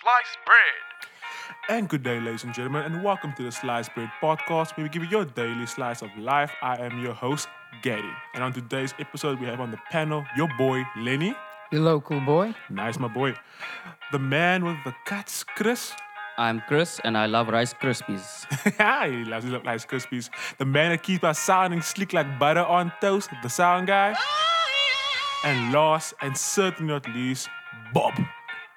Sliced Bread. And good day, ladies and gentlemen, and welcome to the Sliced Bread podcast, where we give you your daily slice of life. I am your host, Gary. And on today's episode, we have on the panel your boy, Lenny. Your local boy. Nice, my boy. The man with the cuts, Chris. I'm Chris and I love Rice Krispies. he loves his Rice Krispies. The man that keeps us sounding sleek like butter on toast, the sound guy. Oh, and last and certainly not least, Bob.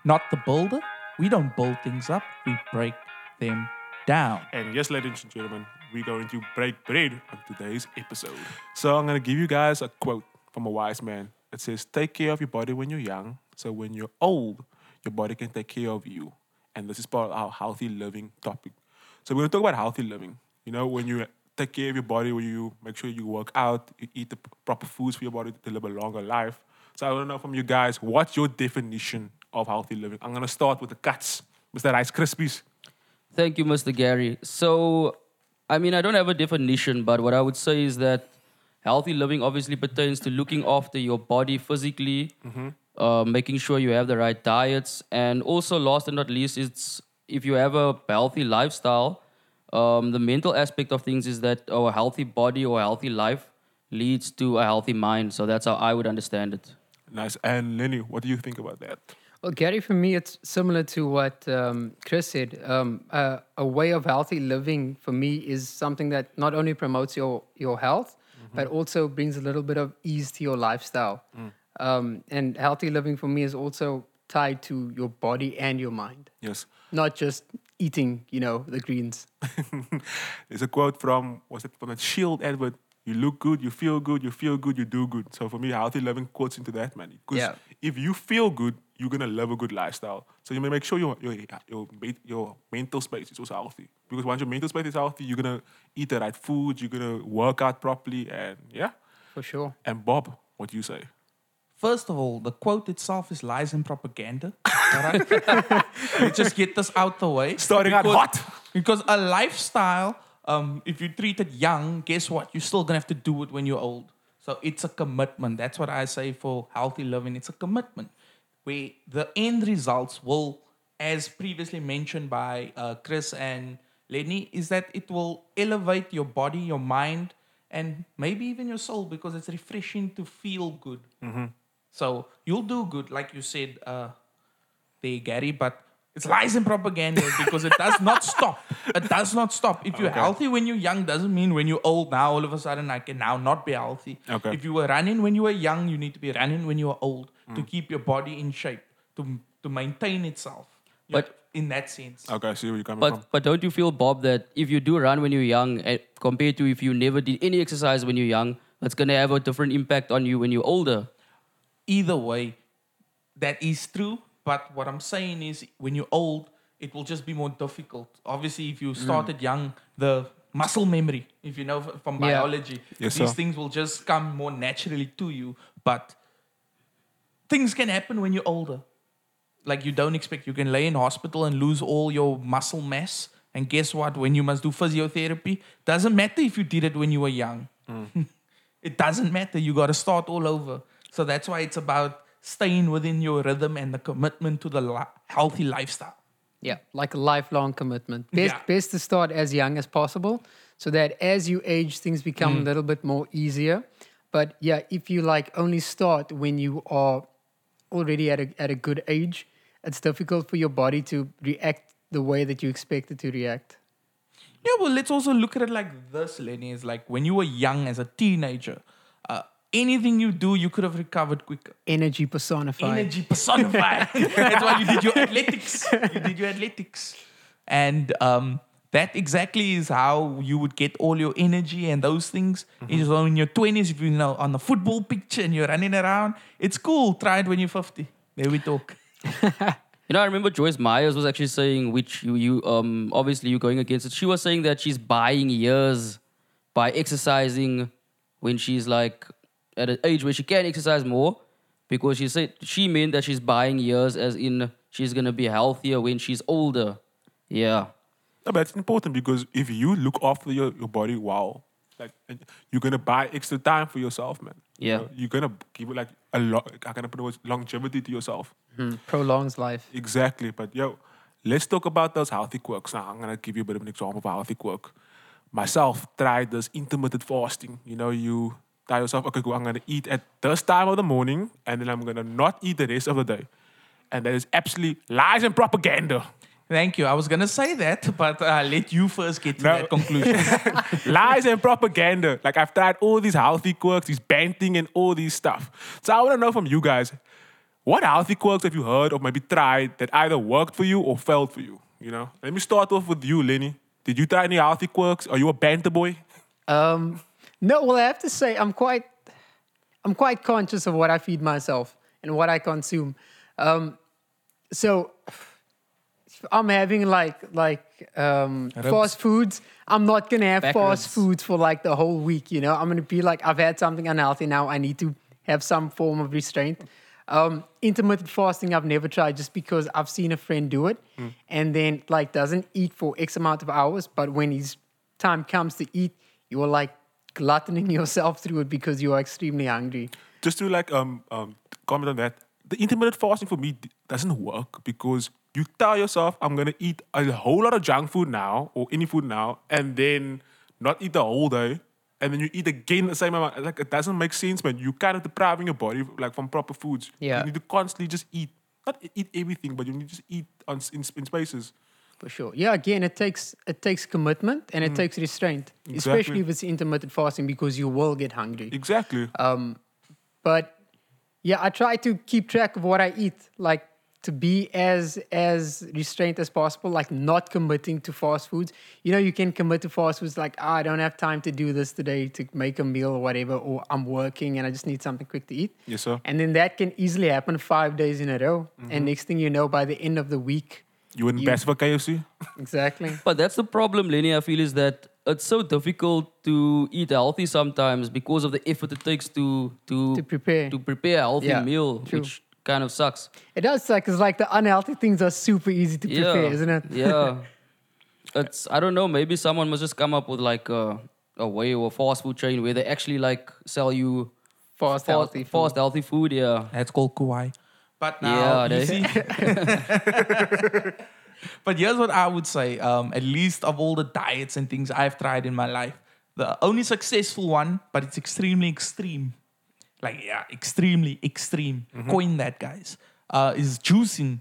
not the builder. We don't build things up, we break them down. And yes, ladies and gentlemen, we're going to break bread on today's episode. So I'm going to give you guys a quote from a wise man. It says, Take care of your body when you're young, so when you're old, your body can take care of you. And this is part of our healthy living topic. So we're going to talk about healthy living. You know, when you take care of your body, when you make sure you work out, you eat the proper foods for your body to live a longer life. So I want to know from you guys, what's your definition of healthy living? I'm going to start with the cuts. Mr. Rice Krispies. Thank you, Mr. Gary. So, I mean, I don't have a definition, but what I would say is that healthy living obviously pertains to looking after your body physically, uh, making sure you have the right diets, and also, last and not least, it's if you have a healthy lifestyle. Um, the mental aspect of things is that a healthy body or a healthy life leads to a healthy mind. So that's how I would understand it. Nice. And Lenny, what do you think about that? Well, Gary, for me, it's similar to what um, Chris said. Um, uh, a way of healthy living for me is something that not only promotes your, your health, but also brings a little bit of ease to your lifestyle. Um, and healthy living for me is also tied to your body and your mind, Yes. not just eating, you know, the greens. There's a quote from was it from a Shield Edward? You look good, you feel good, you feel good, you do good. So for me, healthy living quotes into that, man. Because Yeah. if you feel good, you're gonna live a good lifestyle. So you may make sure your your your, your mental space is also healthy. Because once your mental space is healthy, you're gonna eat the right food, you're gonna work out properly, and yeah. For sure. And Bob, what do you say? First of all, the quote itself is lies and propaganda. All right? Let's just get this out the way. Starting out Because- hot. Because a lifestyle, um, if you treat it young, guess what? You're still gonna have to do it when you're old. So it's a commitment. That's what I say for healthy living. It's a commitment where the end results will, as previously mentioned by uh, Chris and Lenny, is that it will elevate your body, your mind, and maybe even your soul because it's refreshing to feel good. So you'll do good, like you said uh, there, Gary, but it's lies and propaganda because it does not stop. It does not stop. If you're healthy when you're young, doesn't mean when you're old now, all of a sudden I can now not be healthy. Okay. If you were running when you were young, you need to be running when you are old to Mm. keep your body in shape, to, to maintain itself. You But- know, in that sense. Okay, I see where you're coming But from. but don't you feel, Bob, that if you do run when you're young, eh, compared to if you never did any exercise when you're young, that's gonna have a different impact on you when you're older. either way, that is true. But what I'm saying is, when you're old, it will just be more difficult. Obviously, if Mm. you started young, the muscle memory, if you know f- from Yeah. biology, Yes, these sir. things will just come more naturally to you. But things can happen when you're older. Like you don't expect, you can lay in hospital and lose all your muscle mass. And guess what? When you must do physiotherapy, doesn't matter if you did it when you were young. Mm. it doesn't matter. You got to start all over. So that's why it's about staying within your rhythm and the commitment to the li- healthy lifestyle. Yeah, like a lifelong commitment. Best, Yeah. best to start as young as possible so that as you age, things become a mm. little bit more easier. But yeah, if you like only start when you are already at a, at a good age, it's difficult for your body to react the way that you expect it to react. Yeah, well, let's also look at it like this, Lenny. Is like when you were young as a teenager, uh, anything you do, you could have recovered quicker. Energy personified. Energy personified. That's why you did your athletics. You did your athletics. And um, that exactly is how you would get all your energy and those things. Is when in your 20s, if you know on the football pitch and you're running around, it's cool. Try it when you're 50. There we talk. You know, I remember Joyce Meyers was actually saying, which you, you um, obviously you're going against it. She was saying that she's buying years by exercising when she's like at an age where she can exercise more, because she said she meant that she's buying years as in she's gonna be healthier when she's older. Yeah, No, but it's important because if you look after your, your body, wow, like and you're gonna buy extra time for yourself, man. You Yeah. know, you're gonna give it like a lot. I'm gonna put word longevity to yourself. Hmm. Prolongs life. Exactly. But yo, let's talk about those healthy quirks. Now, I'm gonna give you a bit of an example of a healthy quirk. Myself tried this intermittent fasting. You know, you tell yourself, okay, cool, I'm gonna eat at this time of the morning, and then I'm gonna not eat the rest of the day. And that is absolutely lies and propaganda. Thank you. I was gonna say that, but uh, let you first get to No. that conclusion. lies and propaganda. Like I've tried all these healthy quirks, these banting and all these stuff. So I want to know from you guys, what healthy quirks have you heard or maybe tried that either worked for you or failed for you? You know, let me start off with you, Lenny. Did you try any healthy quirks? Are you a banter boy? Um, no, well, I have to say I'm quite, I'm quite conscious of what I feed myself and what I consume. Um, so if I'm having like like um, fast foods. I'm not gonna have Back fast foods for like the whole week. You know, I'm gonna be like I've had something unhealthy now. I need to have some form of restraint. Um, intermittent fasting I've never tried just because I've seen a friend do it and then like doesn't eat for X amount of hours, but when his time comes to eat, you are like gluttoning yourself through it because you are extremely hungry. Just to like um um comment on that. The intermittent fasting for me doesn't work because you tell yourself I'm gonna eat a whole lot of junk food now or any food now, and then not eat the whole day, and then you eat again the same amount. Like it doesn't make sense, man. You're kind of depriving your body like from proper foods. Yeah. you need to constantly just eat, not eat everything, but you need to just eat on in, in spaces. For sure. Yeah, again, it takes it takes commitment and it takes restraint, especially if it's intermittent fasting because you will get hungry. Exactly. Um, but yeah, I try to keep track of what I eat, like to be as as restrained as possible, like not committing to fast foods. You know, you can commit to fast foods like, "Ah, I don't have time to do this today to make a meal or whatever, or I'm working and I just need something quick to eat. yes, sir. And then that can easily happen five days in a row. And next thing you know, by the end of the week, You wouldn't you- best for KFC? exactly. But that's the problem, Lenny. I feel is that it's so difficult to eat healthy sometimes because of the effort it takes to to To prepare. to prepare a healthy Yeah, meal, true. which kind of sucks. It does suck because like the unhealthy things are super easy to prepare, isn't it? yeah. It's I don't know. Maybe someone must just come up with like a, a way or a fast food chain where they actually like sell you Fast, healthy food. fast healthy food. Yeah. That's called Kauai. But now, Yeah, you they- see. but here's what I would say. Um, at least of all the diets and things I've tried in my life, the only successful one, but it's extremely extreme. Like, yeah, extremely extreme. Coin that, guys. Uh, is juicing,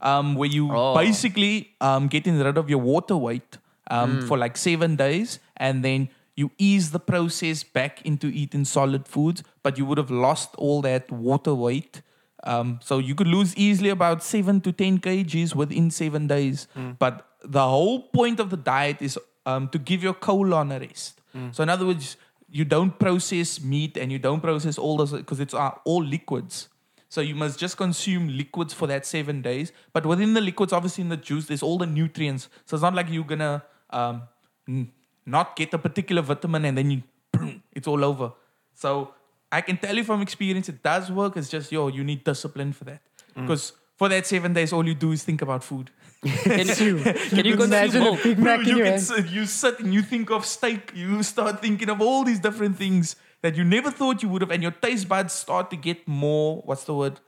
um, where you Oh. basically um, getting rid of your water weight um, for like seven days, and then you ease the process back into eating solid foods, but you would have lost all that water weight. Um, so you could lose easily about seven to ten kgs within seven days. But the whole point of the diet is um, to give your colon a rest. So in other words, you don't process meat and you don't process all those because it's uh, all liquids. So you must just consume liquids for that seven days. But within the liquids, obviously in the juice, there's all the nutrients. So it's not like you're gonna um, n- not get a particular vitamin and then you boom, it's all over. So I can tell you from experience, it does work. It's just yo, you need discipline for that. Because for that seven days, all you do is think about food. Can you, can you consume Imagine a milk? Big Mac in you, your can hand. sit, you sit and you think of steak. You start thinking of all these different things that you never thought you would have, and your taste buds start to get more. What's the word?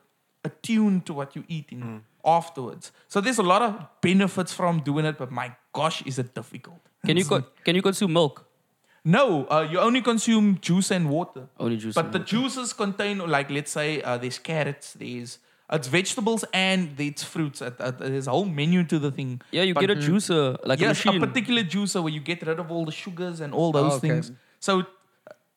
Attuned to what you're eating afterwards. So there's a lot of benefits from doing it, but my gosh, is it difficult? Can you co- can you consume milk? No, uh, you only consume juice and water. Only juice. But and the water. juices contain, like, let's say, uh, there's carrots, there's it's vegetables, and it's fruits. There's a whole menu to the thing. yeah, you But- get a juicer like a yes, a, machine. particular juicer where you get rid of all the sugars and all those Oh, okay. things. So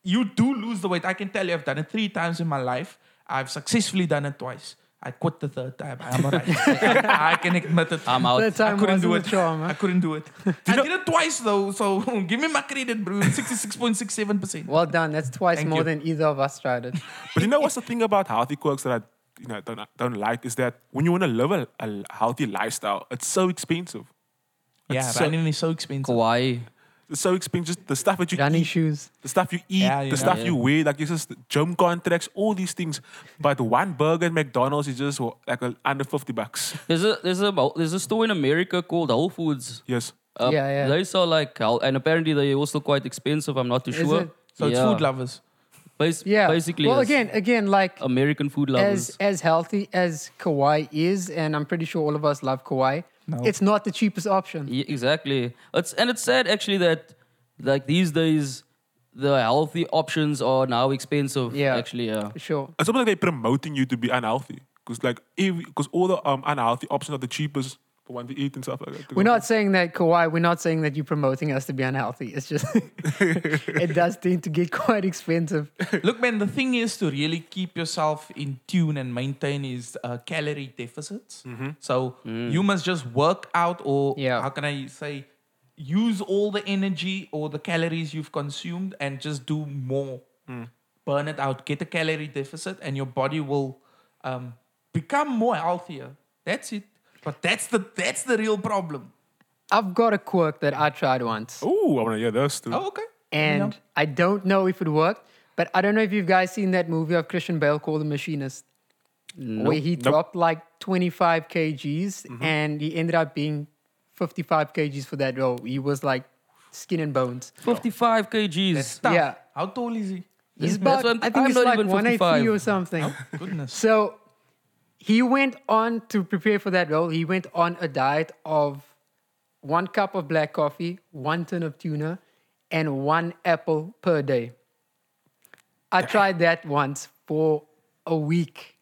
you do lose the weight. I can tell you, I've done it three times in my life. I've successfully done it twice. I quit the third time. I'm alright. I can admit it. I'm out. That I couldn't do it. charm, huh? I couldn't do it. I did it twice though, so give me my credit, bro. Sixty-six point six seven percent. Well done. That's twice Thank more you. than either of us tried it. But you know what's the thing about healthy quirks that I you know don't don't like is that when you want to live a, a healthy lifestyle, it's so expensive. Yeah, It's so- running is so expensive. Kauai. It's so expensive. Just the stuff that you Running eat, shoes. the stuff you eat, Yeah, you the know. stuff Yeah. you wear, like it's just gym contracts, all these things. But one burger at McDonald's is just like a, under fifty bucks. There's a there's a there's a store in America called Whole Foods. Yes. Uh, Yeah, yeah. They sell like and apparently they're also quite expensive. I'm not too Is sure. it? So it's food lovers. Bas- Yeah. basically. Well, again, again, like American food lovers. as as healthy as Kauai is, and I'm pretty sure all of us love Kauai. No. it's not the cheapest option. Yeah, exactly. It's and it's sad actually that like these days the healthy options are now expensive. Yeah. Actually, yeah. For sure. It's almost like they're promoting you to be unhealthy. Because like because all the um, unhealthy options are the cheapest for one to eat and stuff like that. We're not saying that Kauai. We're not saying that you're promoting us to be unhealthy. It's just it does tend to get quite expensive. Look, man, the thing is to really keep yourself in tune and maintain is uh, calorie deficits. So you must just work out, or Yeah. how can I say, use all the energy or the calories you've consumed and just do more. Burn it out, get a calorie deficit, and your body will um, become more healthier. That's it. But that's the that's the real problem. I've got a quirk that I tried once, Oh, I want to hear this too. Oh, okay. and I don't know if it worked. But I don't know if you guys seen that movie of Christian Bale called The Machinist, where he dropped like 25 kgs mm-hmm. and he ended up being 55 kgs for that role. He was like skin and bones. 55 kgs. That's tough. Yeah. How tall is he? He's That's about, I'm- think I'm it's not like even 183 or 55. something. Oh, goodness. So he went on to prepare for that role. He went on a diet of one cup of black coffee, one tin of tuna, and one apple per day. I tried that once for a week.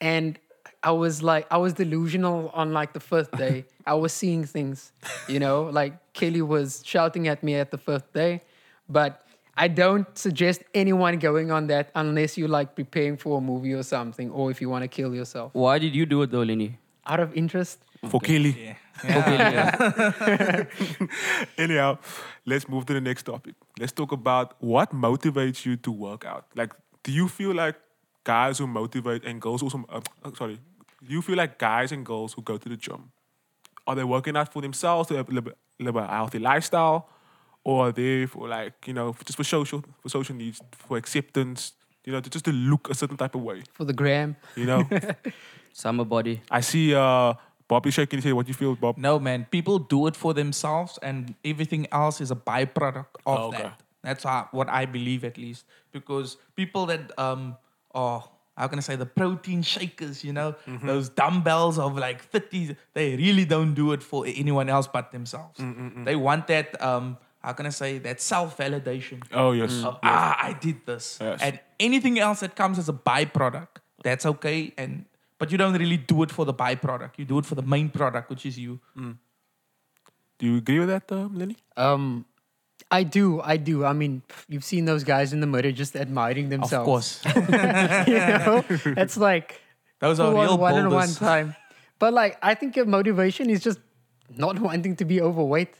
And I was like, I was delusional on like the first day. I was seeing things, you know, like Kelly was shouting at me at the first day. But I don't suggest anyone going on that unless you're like preparing for a movie or something, or if you want to kill yourself. Why did you do it though, Lenny? Out of interest, For Kelly. Yeah. Okay, yeah. Anyhow, let's move to the next topic. Let's talk about what motivates you to work out. Like, do you feel like guys who motivate and girls also, uh, uh, sorry, do you feel like guys and girls who go to the gym, are they working out for themselves to live, live, live a healthy lifestyle? Or are they for like, you know, just for social, for social needs, for acceptance, you know, to just to look a certain type of way, for the gram. you know? Summer body. I see uh, Bobby shaking his head. What do you feel, Bob? No, man. People do it for themselves, and everything else is a byproduct of Oh, okay. that. That's how, what I believe, at least. Because people that um are how can I say the protein shakers, you know, Mm-hmm. those dumbbells of like 30, they really don't do it for anyone else but themselves. Mm, They want that um how can I say that self validation. Oh, yes. Of, ah, I did this. Yes. And anything else that comes as a byproduct, that's okay. And but you don't really do it for the byproduct. You do it for the main product, which is you. Do you agree with that, um, Lenny? Um, I do, I do. I mean, you've seen those guys in the mirror just admiring themselves. Of themselves. course. you know, it's like Those are full on real one on one time. But like, I think your motivation is just not wanting to be overweight.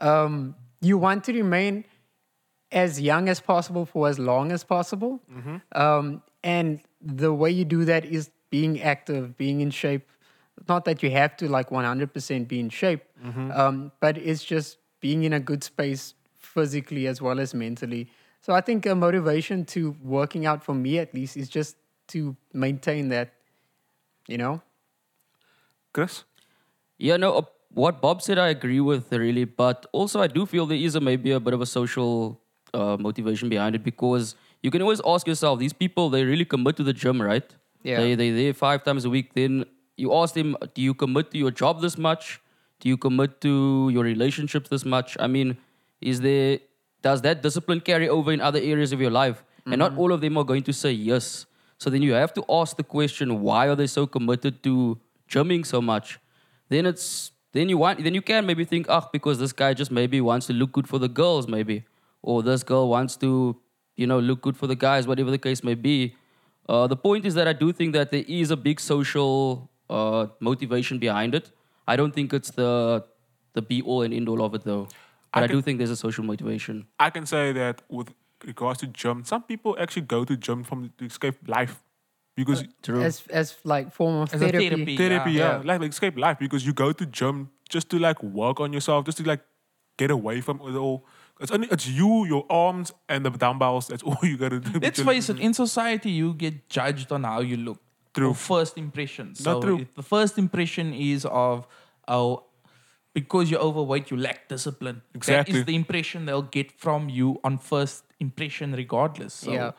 Um, you want to remain as young as possible for as long as possible. Um, and the way you do that is being active, being in shape. Not that you have to like 100% be in shape, um, but it's just being in a good space physically as well as mentally. So I think a motivation to working out for me at least is just to maintain that, you know? Chris? Yeah, no, what Bob said, I agree with really, but also I do feel there is a, maybe a bit of a social uh, motivation behind it because you can always ask yourself, these people, they really commit to the gym, right? Yeah. They, they, they're five times a week. Then you ask them, do you commit to your job this much? Do you commit to your relationships this much? I mean, is there, does that discipline carry over in other areas of your life? And not all of them are going to say yes. So then you have to ask the question, why are they so committed to gymming so much? Then it's then you want then you can maybe think, ah, because this guy just maybe wants to look good for the girls, maybe, or this girl wants to, you know, look good for the guys, whatever the case may be. Uh, the point is that I do think that there is a big social uh, motivation behind it. I don't think it's the the be all and end all of it though. But I I, do think there's a social motivation. I can say that with regards to gym, some people actually go to gym from to escape life because uh, True. As as like form of As a therapy. therapy. therapy, Yeah. yeah, like, like escape life because you go to gym just to like work on yourself, just to like get away from it all. It's only it's you, your arms, and the dumbbells. That's all you gotta do. Let's face it, in society, you get judged on how you look. True. Or first impression. So true. if the first impression is of, oh, because you're overweight, you lack discipline. Exactly. is the impression they'll get from you on first impression, regardless. So Yeah.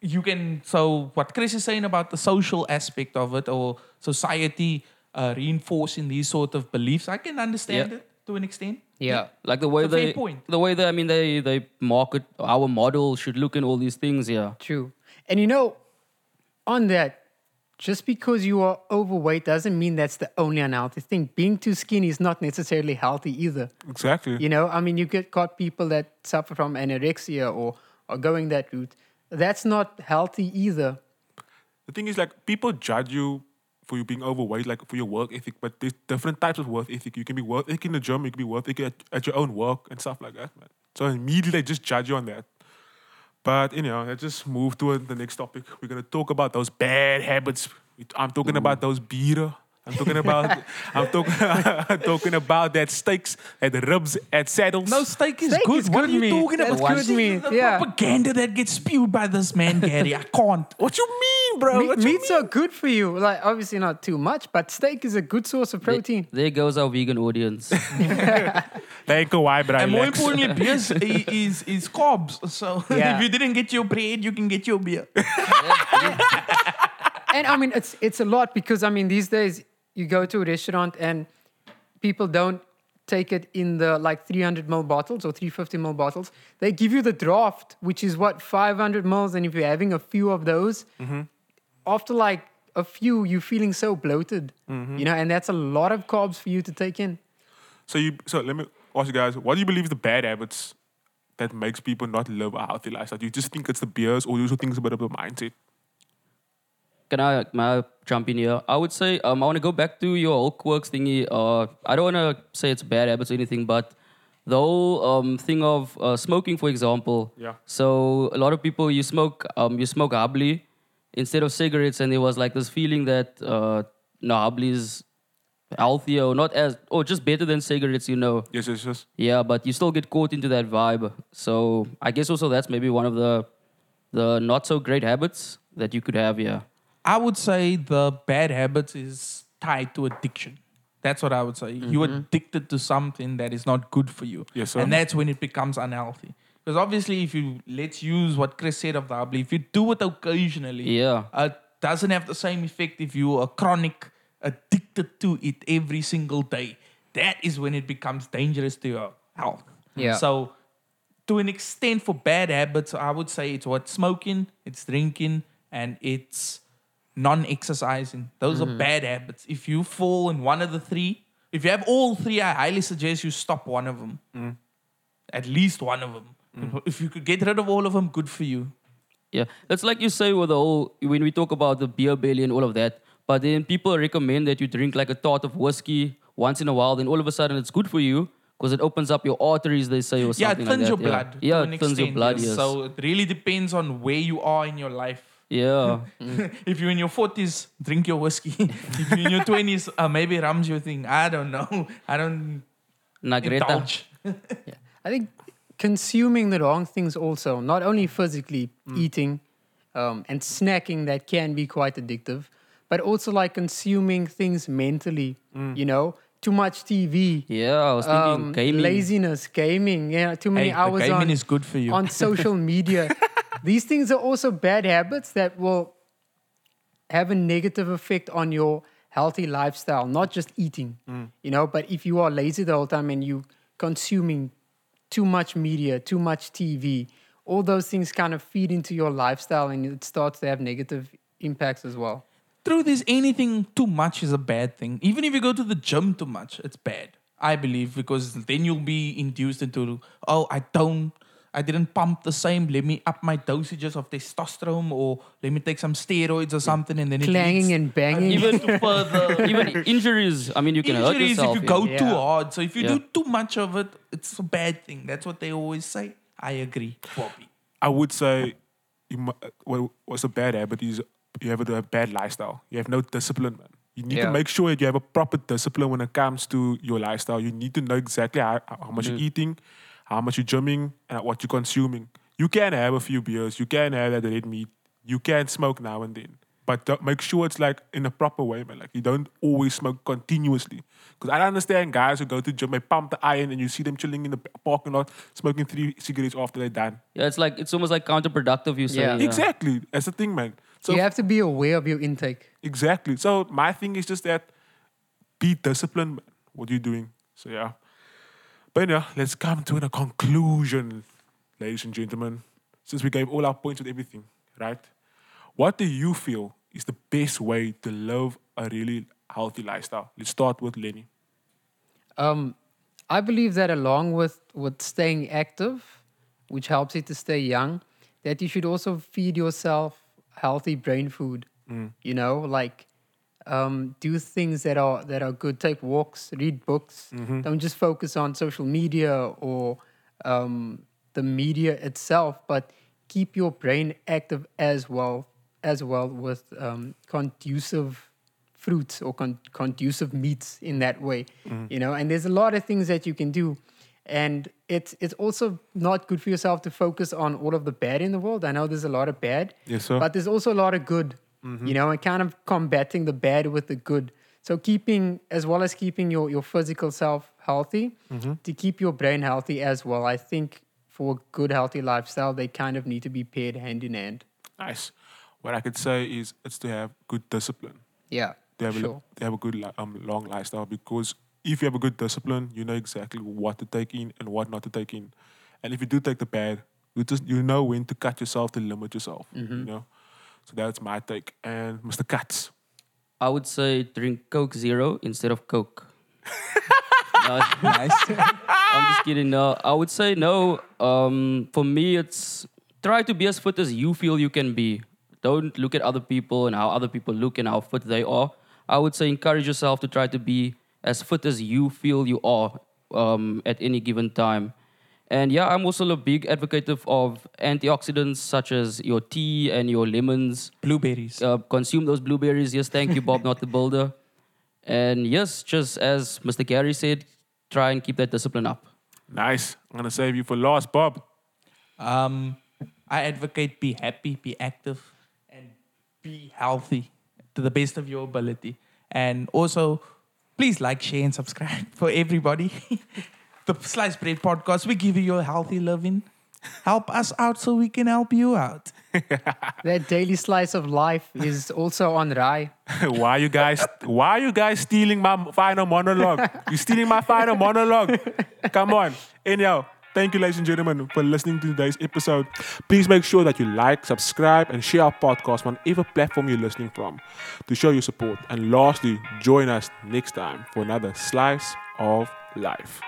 You can, so what Chris is saying about the social aspect of it or society, uh, reinforcing these sort of beliefs. I can understand Yeah. it to an extent. Yeah. Like the way It's they, point. the way they, I mean, they they market our model should look and all these things. Yeah, True. And you know, on that, just because you are overweight doesn't mean that's the only unhealthy thing. Being too skinny is not necessarily healthy either. Exactly. You know, I mean, you get got people that suffer from anorexia or are going that route. That's not healthy either. The thing is, like, people judge you for you being overweight, like for your work ethic, but there's different types of work ethic. You can be work ethic in the gym, you can be work ethic at, at your own work and stuff like that, man. So immediately they just judge you on that. But anyhow, let's just move to the next topic. We're gonna talk about those bad habits. I'm talking about those beer. I'm talking about I'm talking I'm talking about that steaks at ribs at saddles. No, steak is Steak good. is what good are you meat. talking That's about? good See, meat, The yeah. propaganda that gets spewed by this man, Gary. I can't. what you mean, bro? Me- what you meats are good for you. Like obviously not too much, but steak is a good source of protein. there goes our vegan audience. Thank you, why, bro? And more Lex. importantly, beer is, is, is carbs. So Yeah. if you didn't get your bread, you can get your beer. and I mean, it's it's a lot because I mean, these days you go to a restaurant and people don't take it in the like 300 ml bottles or 350 ml bottles. They give you the draft, which is what 500 mils, and if you're having a few of those, mm-hmm. after like a few, you're feeling so bloated, mm-hmm. you know, and that's a lot of carbs for you to take in. So you so let me ask you guys, what do you believe is the bad habits that makes people not live a healthy lifestyle? Do you just think it's the beers or do you also think it's a bit of the mindset? Can I, can I jump in here? I would say um, I want to go back to your whole quirks thingy. Uh, I don't want to say it's bad habits or anything, but the whole um, thing of uh, smoking, for example. Yeah. So a lot of people you smoke um, you smoke hubbly instead of cigarettes, and there was like this feeling that uh, no hubbly is healthier or not as or just better than cigarettes, you know. Yes, yes, yes. Yeah, but you still get caught into that vibe. So I guess also that's maybe one of the the not so great habits that you could have. Yeah. I would say the bad habits is tied to addiction. That's what I would say. You're mm-hmm. addicted to something that is not good for you. Yes, sir. And that's when it becomes unhealthy. Because obviously, if you let's use what Chris said of the hubbly, if you do it occasionally, Yeah. it doesn't have the same effect if you are chronic addicted to it every single day. That is when it becomes dangerous to your health. Yeah. So, to an extent, for bad habits, I would say it's what smoking, it's drinking, and it's non-exercising. Those are mm-hmm. bad habits. If you fall in one of the three, if you have all three, I highly suggest you stop one of them. Mm. At least one of them. Mm. If you could get rid of all of them, good for you. Yeah, it's like you say with the whole when we talk about the beer belly and all of that. But then people recommend that you drink like a tot of whiskey once in a while. Then all of a sudden it's good for you because it opens up your arteries. They say or Yeah, something it thins like your blood. Yeah, yeah it thins your blood. yes. Yes. So it really depends on where you are in your life. Yeah, if you're in your 40s, drink your whiskey. if you're in your 20s, uh, maybe rum's your thing. I don't know. I don't Nagreta. indulge. I think consuming the wrong things also, not only physically Mm. eating um, and snacking that can be quite addictive, but also like consuming things mentally, Mm. you know, too much TV, Yeah, I was thinking um, gaming. laziness, gaming, yeah, too many Hey, the hours gaming on, is good for you. on social media. These things are also bad habits that will have a negative effect on your healthy lifestyle, not just eating, Mm. you know, but if you are lazy the whole time and you consuming too much media, too much TV, all those things kind of feed into your lifestyle and it starts to have negative impacts as well. Truth is, anything too much is a bad thing. Even if you go to the gym too much, it's bad. I believe because then you'll be induced into, oh, I don't, I didn't pump the same. Let me up my dosages of testosterone, or let me take some steroids or something, and then it Clanging and banging. even further Even injuries. I mean, you can hurt injuries yourself. if you yeah. go too hard. So if you Yeah. do too much of it, it's a bad thing. That's what they always say. I agree, Bobby. I would say you mu- uh, what's a bad habit is you have a bad lifestyle. You have no discipline, man. You need Yeah. to make sure that you have a proper discipline when it comes to your lifestyle. You need to know exactly how, how much you're mm. eating, how much you're gymming, and what you're consuming. You can have a few beers, you can have that red meat, you can smoke now and then. But make sure it's like in a proper way, man. Like you don't always smoke continuously. Because I understand guys who go to gym, they pump the iron, and you see them chilling in the parking lot, smoking three cigarettes after they're done. Yeah, it's like it's almost like counterproductive. You say. Yeah. Yeah. Exactly. That's the thing, man. So you have to be aware of your intake. exactly. So my thing is just that be disciplined. Man. What are you doing? So yeah. But yeah, let's come to a conclusion, ladies and gentlemen. Since we gave all our points with everything, right? What do you feel is the best way to live a really healthy lifestyle? Let's start with Lenny. Um, I believe that along with with staying active, which helps you to stay young, that you should also feed yourself healthy brain food. You know, like um, do things that are that are good. Take walks, read books. Don't just focus on social media or um, the media itself, but keep your brain active as well as well with um, conducive fruits or con- conducive meats in that way. You know, and there's a lot of things that you can do. And it's it's also not good for yourself to focus on all of the bad in the world. I know there's a lot of bad, Yes, sir. but there's also a lot of good. You know, and kind of combating the bad with the good. So keeping as well as keeping your your physical self healthy, to keep your brain healthy as well. I think for a good healthy lifestyle, they kind of need to be paired hand in hand. Nice. What I could say is it's to have good discipline. Yeah, They have, sure. a, they have a good um, long lifestyle because if you have a good discipline, you know exactly what to take in and what not to take in. And if you do take the bad, you just you know when to cut yourself to limit yourself. You know, so that's my take. And Mr. Cuts, I would say drink Coke Zero instead of Coke. no, Nice. I'm just kidding. No, I would say no. Um, for me, it's try to be as fit as you feel you can be. Don't look at other people and how other people look and how fit they are. I would say encourage yourself to try to be as fit as you feel you are um, at any given time. And yeah, I'm also a big advocate of, of antioxidants such as your tea and your lemons. Blueberries. Uh, consume those blueberries. Yes, thank you, Bob, not the builder. And yes, just as Mr. Gary said, try and keep that discipline up. nice. I'm gonna save you for last, Bob. Um, I advocate be happy, be active, and be healthy to the best of your ability. And also, please like, share, and subscribe for everybody. the Sliced Bread Podcast, we give you your healthy living. Help us out so we can help you out. That daily slice of life is also on Rai. why are you guys? Why are you guys stealing my final monologue? You're stealing my final monologue? Come on. Anyhow, thank you, ladies and gentlemen, for listening to today's episode. Please make sure that you like, subscribe, and share our podcast on whatever platform you're listening from to show your support. And lastly, join us next time for another slice of life.